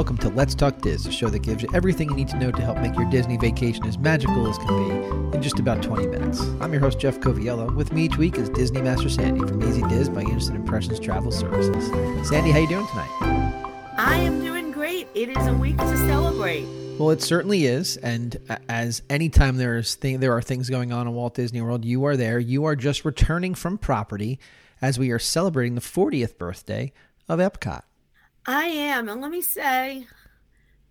welcome to Let's Talk Diz, a show that gives you everything you need to know to help make your Disney vacation as magical as can be in just about 20 minutes. I'm your host, Jeff Coviello. With me each week is Disney Master Sandy from Easy Diz by Instant Impressions Travel Services. Sandy, how you doing tonight? I am doing great. It is a week to celebrate. Well, it certainly is, and as anytime there's th- there are things going on in Walt Disney World, you are there. You are just returning from property as we are celebrating the 40th birthday of Epcot. I am. And let me say,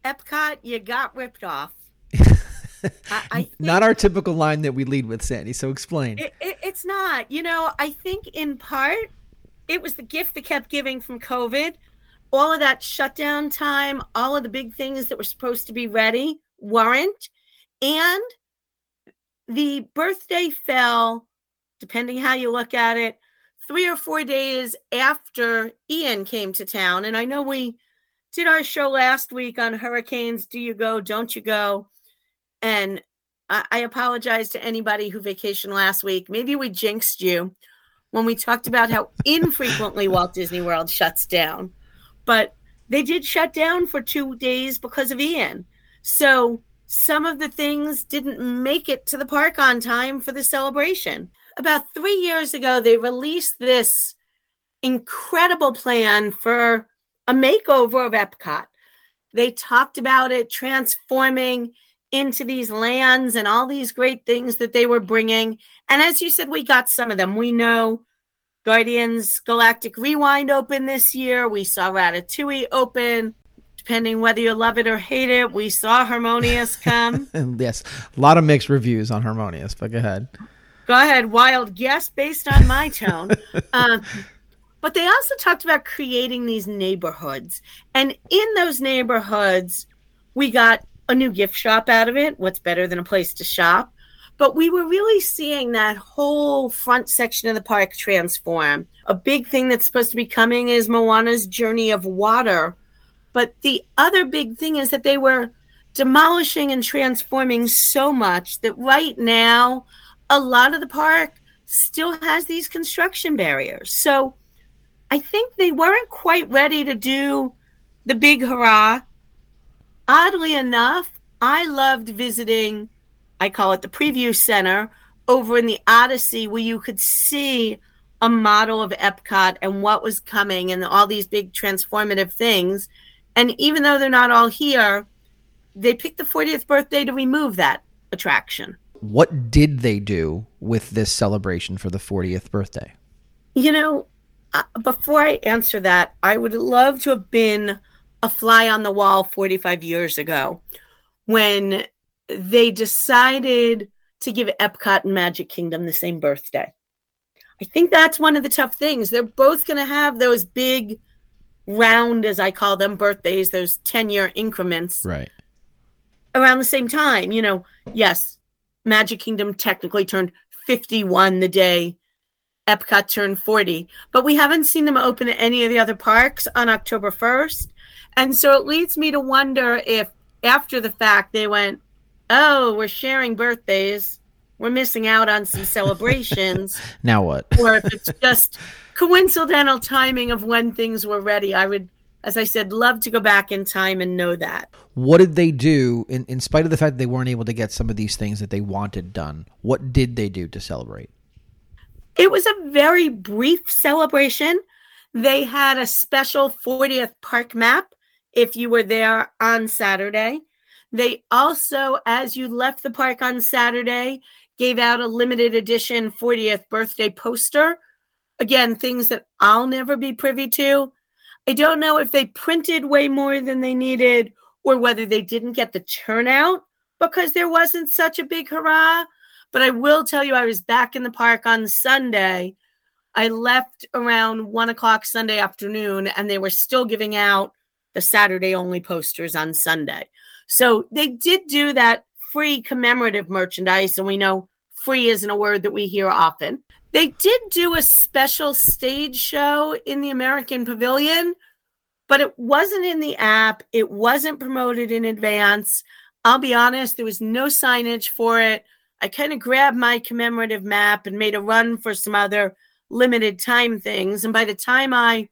Epcot, you got ripped off. I, I not our typical line that we lead with, Sandy. So explain. It, it, it's not. You know, I think in part it was the gift that kept giving from COVID. All of that shutdown time, all of the big things that were supposed to be ready weren't. And the birthday fell, depending how you look at it, three or four days after Ian came to town. And I know we did our show last week on hurricanes. Do you go? Don't you go? And I, I apologize to anybody who vacationed last week. Maybe we jinxed you when we talked about how infrequently Walt Disney World shuts down. But they did shut down for two days because of Ian. So some of the things didn't make it to the park on time for the celebration about three years ago, they released this incredible plan for a makeover of Epcot. They talked about it transforming into these lands and all these great things that they were bringing. And as you said, we got some of them. We know Guardians Galactic Rewind open this year. We saw Ratatouille open. Depending whether you love it or hate it, we saw Harmonious come. yes, a lot of mixed reviews on Harmonious, but go ahead. Go ahead, wild guess based on my tone. um, but they also talked about creating these neighborhoods. And in those neighborhoods, we got a new gift shop out of it. What's better than a place to shop? But we were really seeing that whole front section of the park transform. A big thing that's supposed to be coming is Moana's Journey of Water. But the other big thing is that they were demolishing and transforming so much that right now a lot of the park still has these construction barriers. So I think they weren't quite ready to do the big hurrah. Oddly enough, I loved visiting, I call it the preview center over in the Odyssey, where you could see a model of Epcot and what was coming and all these big transformative things. And even though they're not all here, they picked the 40th birthday to remove that attraction. What did they do with this celebration for the 40th birthday? You know, uh, before I answer that, I would love to have been a fly on the wall 45 years ago when they decided to give Epcot and Magic Kingdom the same birthday. I think that's one of the tough things. They're both going to have those big round, as I call them, birthdays, those 10 year increments. Right. Around the same time. You know, yes, Magic Kingdom technically turned 51 the day Epcot turned 40, but we haven't seen them open at any of the other parks on October 1st. And so it leads me to wonder if after the fact they went, oh, we're sharing birthdays. We're missing out on some celebrations. now what? or if it's just coincidental timing of when things were ready. I would as I said, love to go back in time and know that. What did they do, in, in spite of the fact that they weren't able to get some of these things that they wanted done? What did they do to celebrate? It was a very brief celebration. They had a special 40th park map if you were there on Saturday. They also, as you left the park on Saturday, gave out a limited edition 40th birthday poster. Again, things that I'll never be privy to I don't know if they printed way more than they needed or whether they didn't get the turnout because there wasn't such a big hurrah. But I will tell you, I was back in the park on Sunday. I left around one o'clock Sunday afternoon, and they were still giving out the Saturday only posters on Sunday. So they did do that free commemorative merchandise. And we know free isn't a word that we hear often. They did do a special stage show in the American Pavilion, but it wasn't in the app. It wasn't promoted in advance. I'll be honest, there was no signage for it. I kind of grabbed my commemorative map and made a run for some other limited time things. And by the time I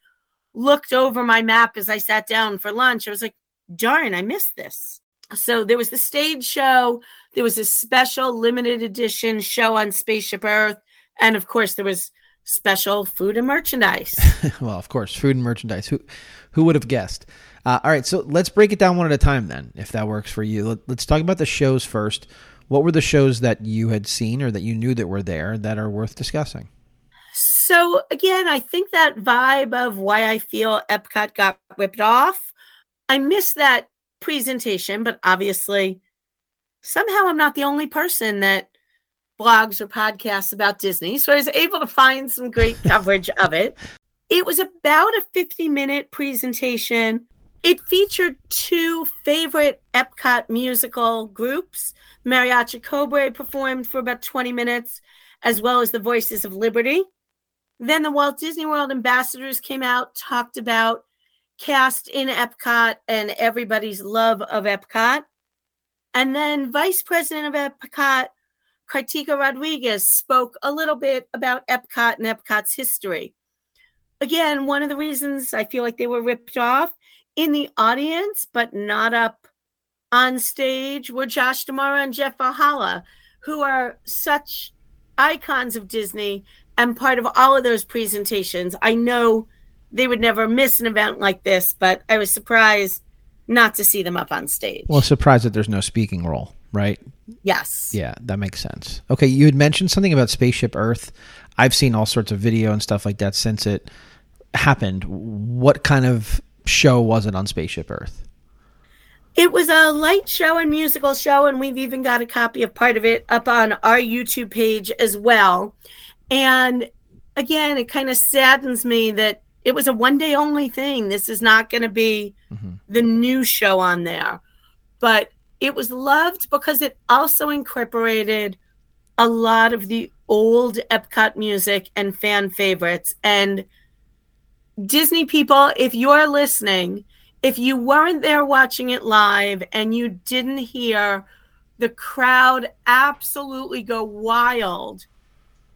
looked over my map as I sat down for lunch, I was like, darn, I missed this. So there was the stage show, there was a special limited edition show on Spaceship Earth, and of course there was special food and merchandise. well, of course, food and merchandise. Who who would have guessed? Uh, all right, so let's break it down one at a time then, if that works for you. Let, let's talk about the shows first. What were the shows that you had seen or that you knew that were there that are worth discussing? So again, I think that vibe of why I feel Epcot got ripped off. I miss that presentation, but obviously somehow I'm not the only person that blogs or podcasts about Disney. So I was able to find some great coverage of it. It was about a 50 minute presentation. It featured two favorite Epcot musical groups. Mariachi Cobre performed for about 20 minutes, as well as the Voices of Liberty. Then the Walt Disney World ambassadors came out, talked about cast in Epcot and everybody's love of Epcot. And then Vice President of Epcot, Kartika Rodriguez, spoke a little bit about Epcot and Epcot's history. Again, one of the reasons I feel like they were ripped off in the audience, but not up on stage, were Josh D'Amaro and Jeff Vahle, who are such icons of Disney and part of all of those presentations. I know they would never miss an event like this, but I was surprised not to see them up on stage. Well, surprised that there's no speaking role, right? Yes. Yeah, that makes sense. Okay, you had mentioned something about Spaceship Earth. I've seen all sorts of video and stuff like that since it happened. What kind of show was it on Spaceship Earth? It was a light show and musical show, and we've even got a copy of part of it up on our YouTube page as well. And again, it kind of saddens me that it was a one day only thing. This is not going to be mm-hmm. the new show on there. But it was loved because it also incorporated a lot of the old Epcot music and fan favorites. And Disney people, if you're listening, if you weren't there watching it live and you didn't hear the crowd absolutely go wild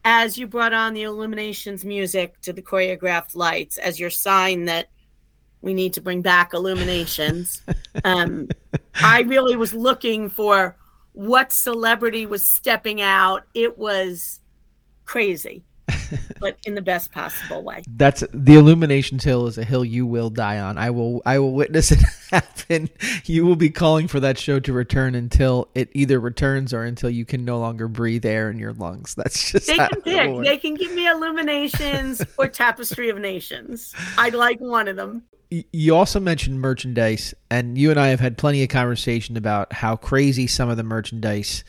as you brought on the illuminations music to the choreographed lights as your sign that we need to bring back illuminations. um, I really was looking for what celebrity was stepping out. It was crazy but in the best possible way. That's the Illuminations Hill is a hill you will die on. I will I will witness it happen. You will be calling for that show to return until it either returns or until you can no longer breathe air in your lungs. That's just they can pick. They can give me Illuminations or Tapestry of Nations. I'd like one of them. You also mentioned merchandise, and you and I have had plenty of conversation about how crazy some of the merchandise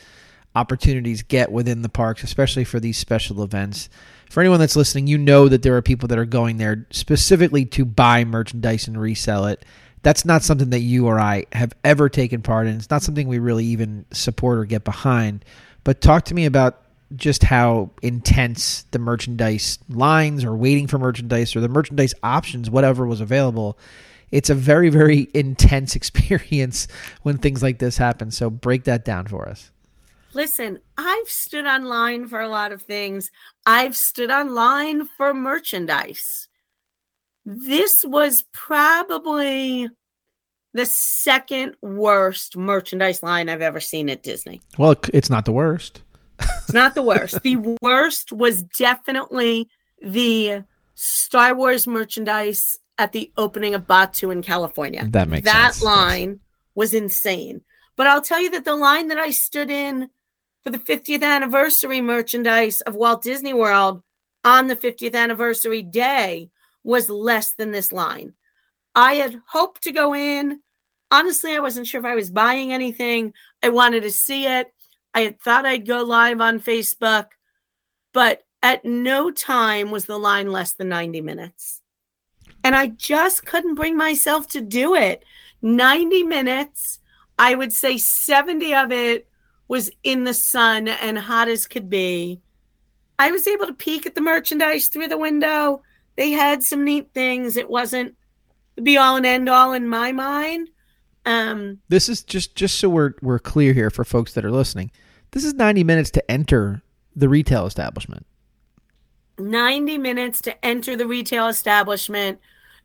opportunities get within the parks, especially for these special events. For anyone that's listening, you know that there are people that are going there specifically to buy merchandise and resell it. That's not something that you or I have ever taken part in. It's not something we really even support or get behind. But talk to me about just how intense the merchandise lines or waiting for merchandise or the merchandise options, whatever was available. It's a very, very intense experience when things like this happen. So break that down for us. Listen, I've stood online for a lot of things. I've stood online for merchandise. This was probably the second worst merchandise line I've ever seen at Disney. Well, it's not the worst. it's not the worst. The worst was definitely the Star Wars merchandise at the opening of Batuu in California. That makes that sense. line was insane. But I'll tell you that the line that I stood in for the 50th anniversary merchandise of Walt Disney World on the 50th anniversary day was less than this line. I had hoped to go in. Honestly, I wasn't sure if I was buying anything. I wanted to see it. I had thought I'd go live on Facebook, but at no time was the line less than 90 minutes. And I just couldn't bring myself to do it. 90 minutes, I would say 70 of it was in the sun and hot as could be. I was able to peek at the merchandise through the window. They had some neat things. It wasn't the be all and end all in my mind. Um, this is just just so we're we're clear here for folks that are listening. This is 90 minutes to enter the retail establishment. 90 minutes to enter the retail establishment.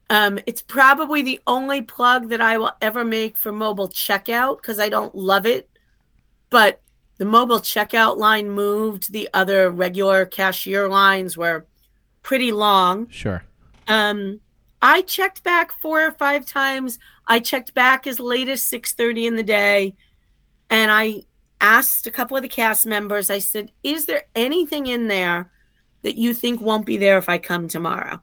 Um, it's probably the only plug that I will ever make for mobile checkout because I don't love it. But the mobile checkout line moved. The other regular cashier lines were pretty long. Sure. Um, I checked back four or five times. I checked back as late as six thirty in the day, and I asked a couple of the cast members. I said, "Is there anything in there that you think won't be there if I come tomorrow?"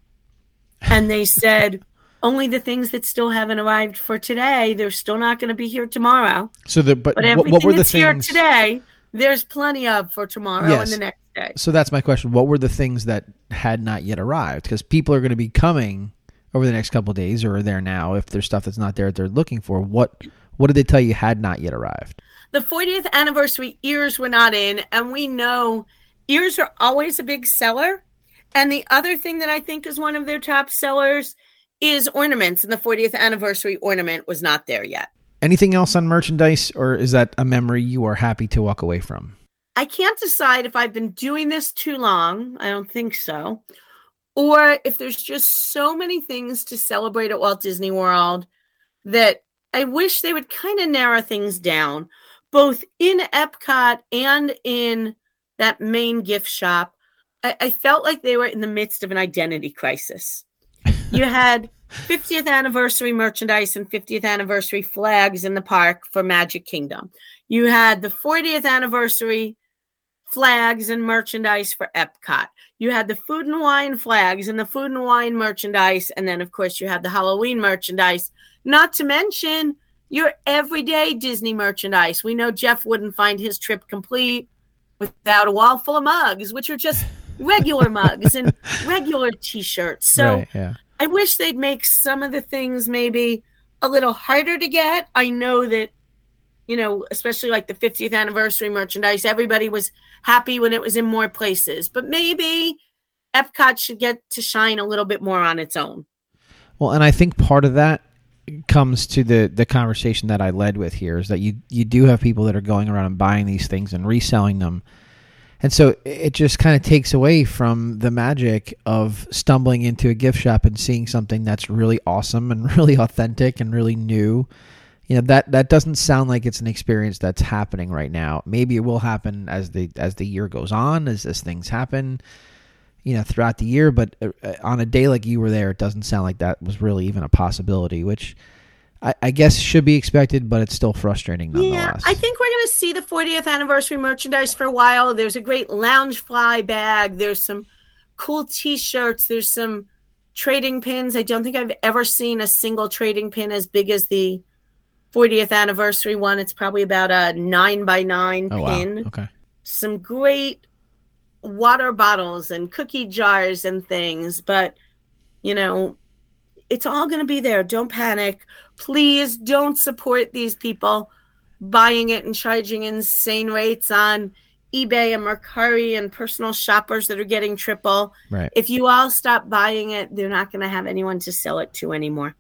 And they said, "Only the things that still haven't arrived for today. They're still not going to be here tomorrow." So the but, But what, what were the that's here today, there's plenty of for tomorrow Yes. and the next day. So that's my question. What were the things that had not yet arrived? Because people are going to be coming over the next couple of days or are there now. If there's stuff that's not there that they're looking for, what what did they tell you had not yet arrived? the 40th anniversary ears were not in and we know ears are always a big seller and the other thing that i think is one of their top sellers is ornaments and the 40th anniversary ornament was not there yet. Anything else on merchandise, or is that a memory you are happy to walk away from? i can't decide if i've been doing this too long. I don't think so. Or if there's just so many things to celebrate at walt disney world that i wish they would kind of narrow things down both in epcot and in that main gift shop. I, I felt like they were in the midst of an identity crisis you had 50th anniversary merchandise and 50th anniversary flags in the park for magic kingdom you had the 40th anniversary flags and merchandise for Epcot. You had the food and wine flags and the food and wine merchandise. And then, of course, you had the Halloween merchandise, not to mention your everyday Disney merchandise. We know Jeff wouldn't find his trip complete without a wall full of mugs, which are just regular mugs and regular t shirts. So right, yeah. I wish they'd make some of the things maybe a little harder to get. I know that, you know, especially like the 50th anniversary merchandise, everybody was happy when it was in more places, but maybe Epcot should get to shine a little bit more on its own. Well, and I think part of that comes to the the conversation that I led with here is that you you do have people that are going around and buying these things and reselling them. And so it just kind of takes away from the magic of stumbling into a gift shop and seeing something that's really awesome and really authentic and really new. You know that that doesn't sound like it's an experience that's happening right now. Maybe it will happen as the as the year goes on, as as things happen, you know, throughout the year. But uh, uh, on a day like you were there, it doesn't sound like that was really even a possibility. Which I, I guess should be expected, but it's still frustrating Yeah. I think we're going to see the 40th anniversary merchandise for a while. There's a great Loungefly bag. There's some cool T-shirts. There's some trading pins. I don't think I've ever seen a single trading pin as big as the 40th anniversary one. It's probably about a nine by nine oh wow. pin. Okay. Some great water bottles and cookie jars and things. But you know, it's all going to be there. Don't panic. Please don't support these people buying it and charging insane rates on eBay and Mercari and personal shoppers that are getting triple. Right. If you all stop buying it, they're not going to have anyone to sell it to anymore.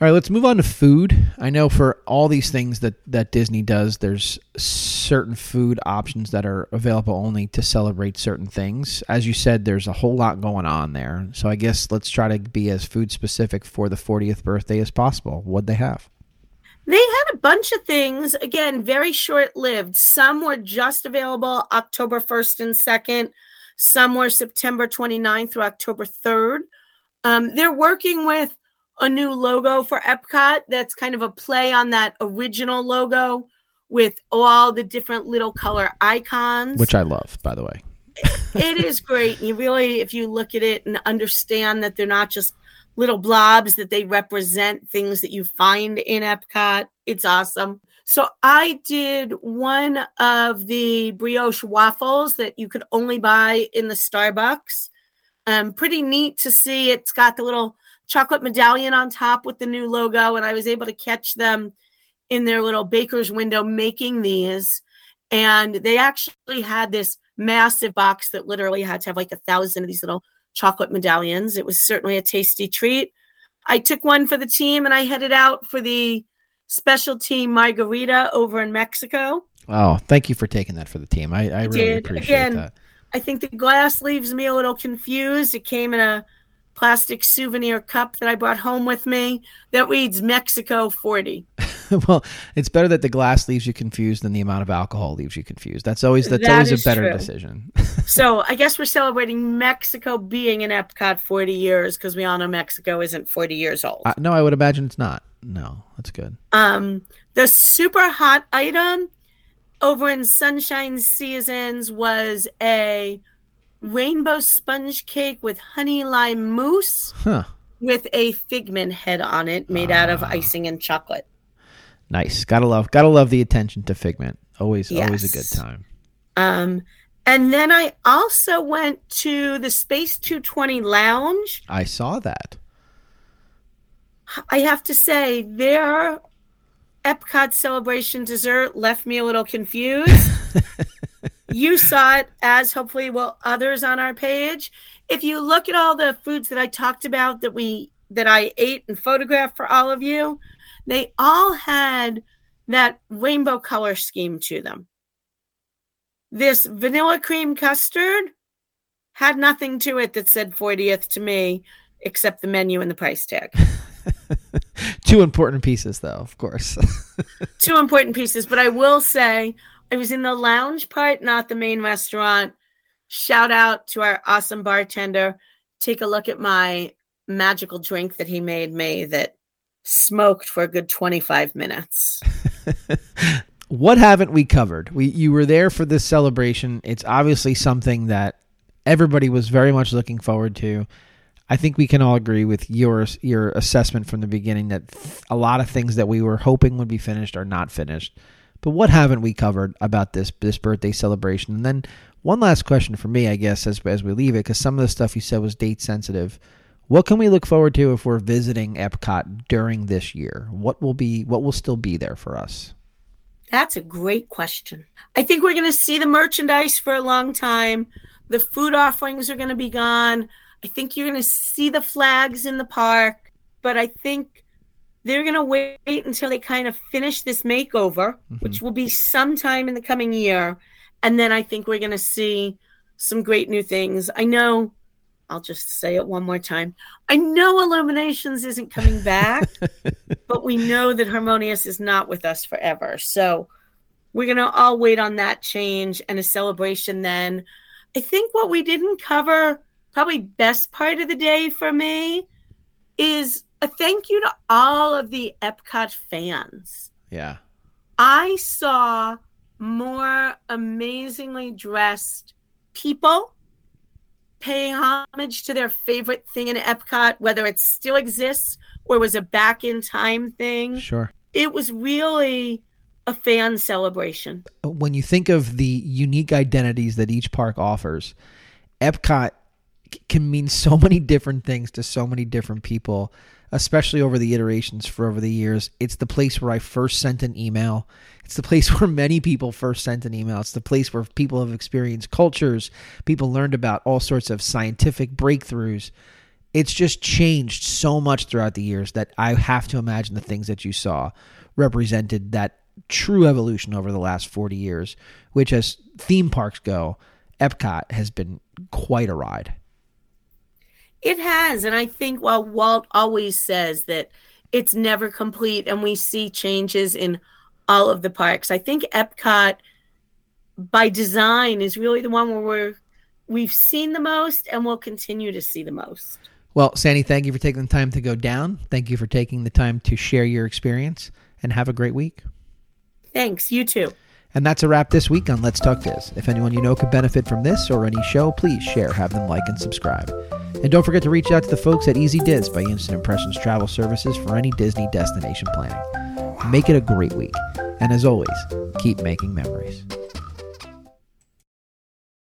All right, let's move on to food. I know for all these things that, that Disney does, there's certain food options that are available only to celebrate certain things. As you said, there's a whole lot going on there. So I guess let's try to be as food specific for the 40th birthday as possible. What'd they have? They had a bunch of things, again, very short lived. Some were just available October 1st and 2nd, some were September 29th through October 3rd. Um, they're working with a new logo for Epcot that's kind of a play on that original logo with all the different little color icons. Which I love, by the way. it is great. You really, if you look at it and understand that they're not just little blobs, that they represent things that you find in Epcot, it's awesome. So I did one of the brioche waffles that you could only buy in the Starbucks. Um, pretty neat to see. It's got the little chocolate medallion on top with the new logo, and I was able to catch them in their little baker's window making these. And they actually had this massive box that literally had to have like a thousand of these little chocolate medallions. It was certainly a tasty treat. I took one for the team and I headed out for the specialty margarita over in Mexico. Oh, thank you for taking that for the team. I, I really did. appreciate Again, that. I think the glass leaves me a little confused. It came in a plastic souvenir cup that I brought home with me that reads Mexico 40. well, it's better that the glass leaves you confused than the amount of alcohol leaves you confused. That's always that's That always a better true. decision. so I guess we're celebrating Mexico being in Epcot 40 years because we all know Mexico isn't 40 years old. uh, no, I would imagine it's not. No, that's good. Um, the super hot item over in Sunshine Seasons was a rainbow sponge cake with honey lime mousse Huh. with a figment head on it made out of Ah. icing and chocolate. Nice. Gotta love gotta love the attention to Figment. Always always a good time. Um, and then I also went to the Space 220 Lounge. I saw that. I have to say, their Epcot celebration dessert left me a little confused. you saw it, as hopefully will others on our page. If you look at all the foods that I talked about that we that I ate and photographed for all of you, they all had that rainbow color scheme to them. This vanilla cream custard had nothing to it that said 40th to me, except the menu and the price tag. Two important pieces though, of course. two important pieces, but I will say I was in the lounge part, not the main restaurant. Shout out to our awesome bartender. Take a look at my magical drink that he made me that smoked for a good 25 minutes. what haven't we covered? We you were there for this celebration. It's obviously something that everybody was very much looking forward to. I think we can all agree with your your assessment from the beginning that a lot of things that we were hoping would be finished are not finished. But what haven't we covered about this this birthday celebration? And then one last question for me, I guess, as as we leave it, because some of the stuff you said was date sensitive. What can we look forward to if we're visiting Epcot during this year? What will be what will still be there for us? That's a great question. I think we're going to see the merchandise for a long time. The food offerings are going to be gone. I think you're going to see the flags in the park, but I think they're going to wait until they kind of finish this makeover, Mhm. which will be sometime in the coming year. And then I think we're going to see some great new things. I know, I'll just say it one more time. I know Illuminations isn't coming back but we know that Harmonious is not with us forever. So we're going to all wait on that change and a celebration then. I think what we didn't cover, probably best part of the day for me, is a thank you to all of the Epcot fans. Yeah. I saw more amazingly dressed people paying homage to their favorite thing in Epcot, whether it still exists or was a back in time thing. Sure. It was really a fan celebration. Uh, when you think of the unique identities that each park offers, Epcot can mean so many different things to so many different people, especially over the iterations for over the years. It's the place where I first sent an email. It's the place where many people first sent an email. It's the place where people have experienced cultures, people learned about all sorts of scientific breakthroughs. It's just changed so much throughout the years that I have to imagine the things that you saw represented that true evolution over the last 40 years, which as theme parks go, Epcot has been quite a ride. It has. And I think while Walt always says that it's never complete and we see changes in all of the parks, I think Epcot by design is really the one where we're we've seen the most and we'll continue to see the most. Well, Sandy, thank you for taking the time to go down. Thank you for taking the time to share your experience and have a great week. Thanks. You too. And that's a wrap this week on Let's Talk Diz. If anyone you know could benefit from this or any show, please share, have them like, and subscribe. And don't forget to reach out to the folks at Easy Diz by Instant Impressions Travel Services for any Disney destination planning. Make it a great week. And as always, keep making memories.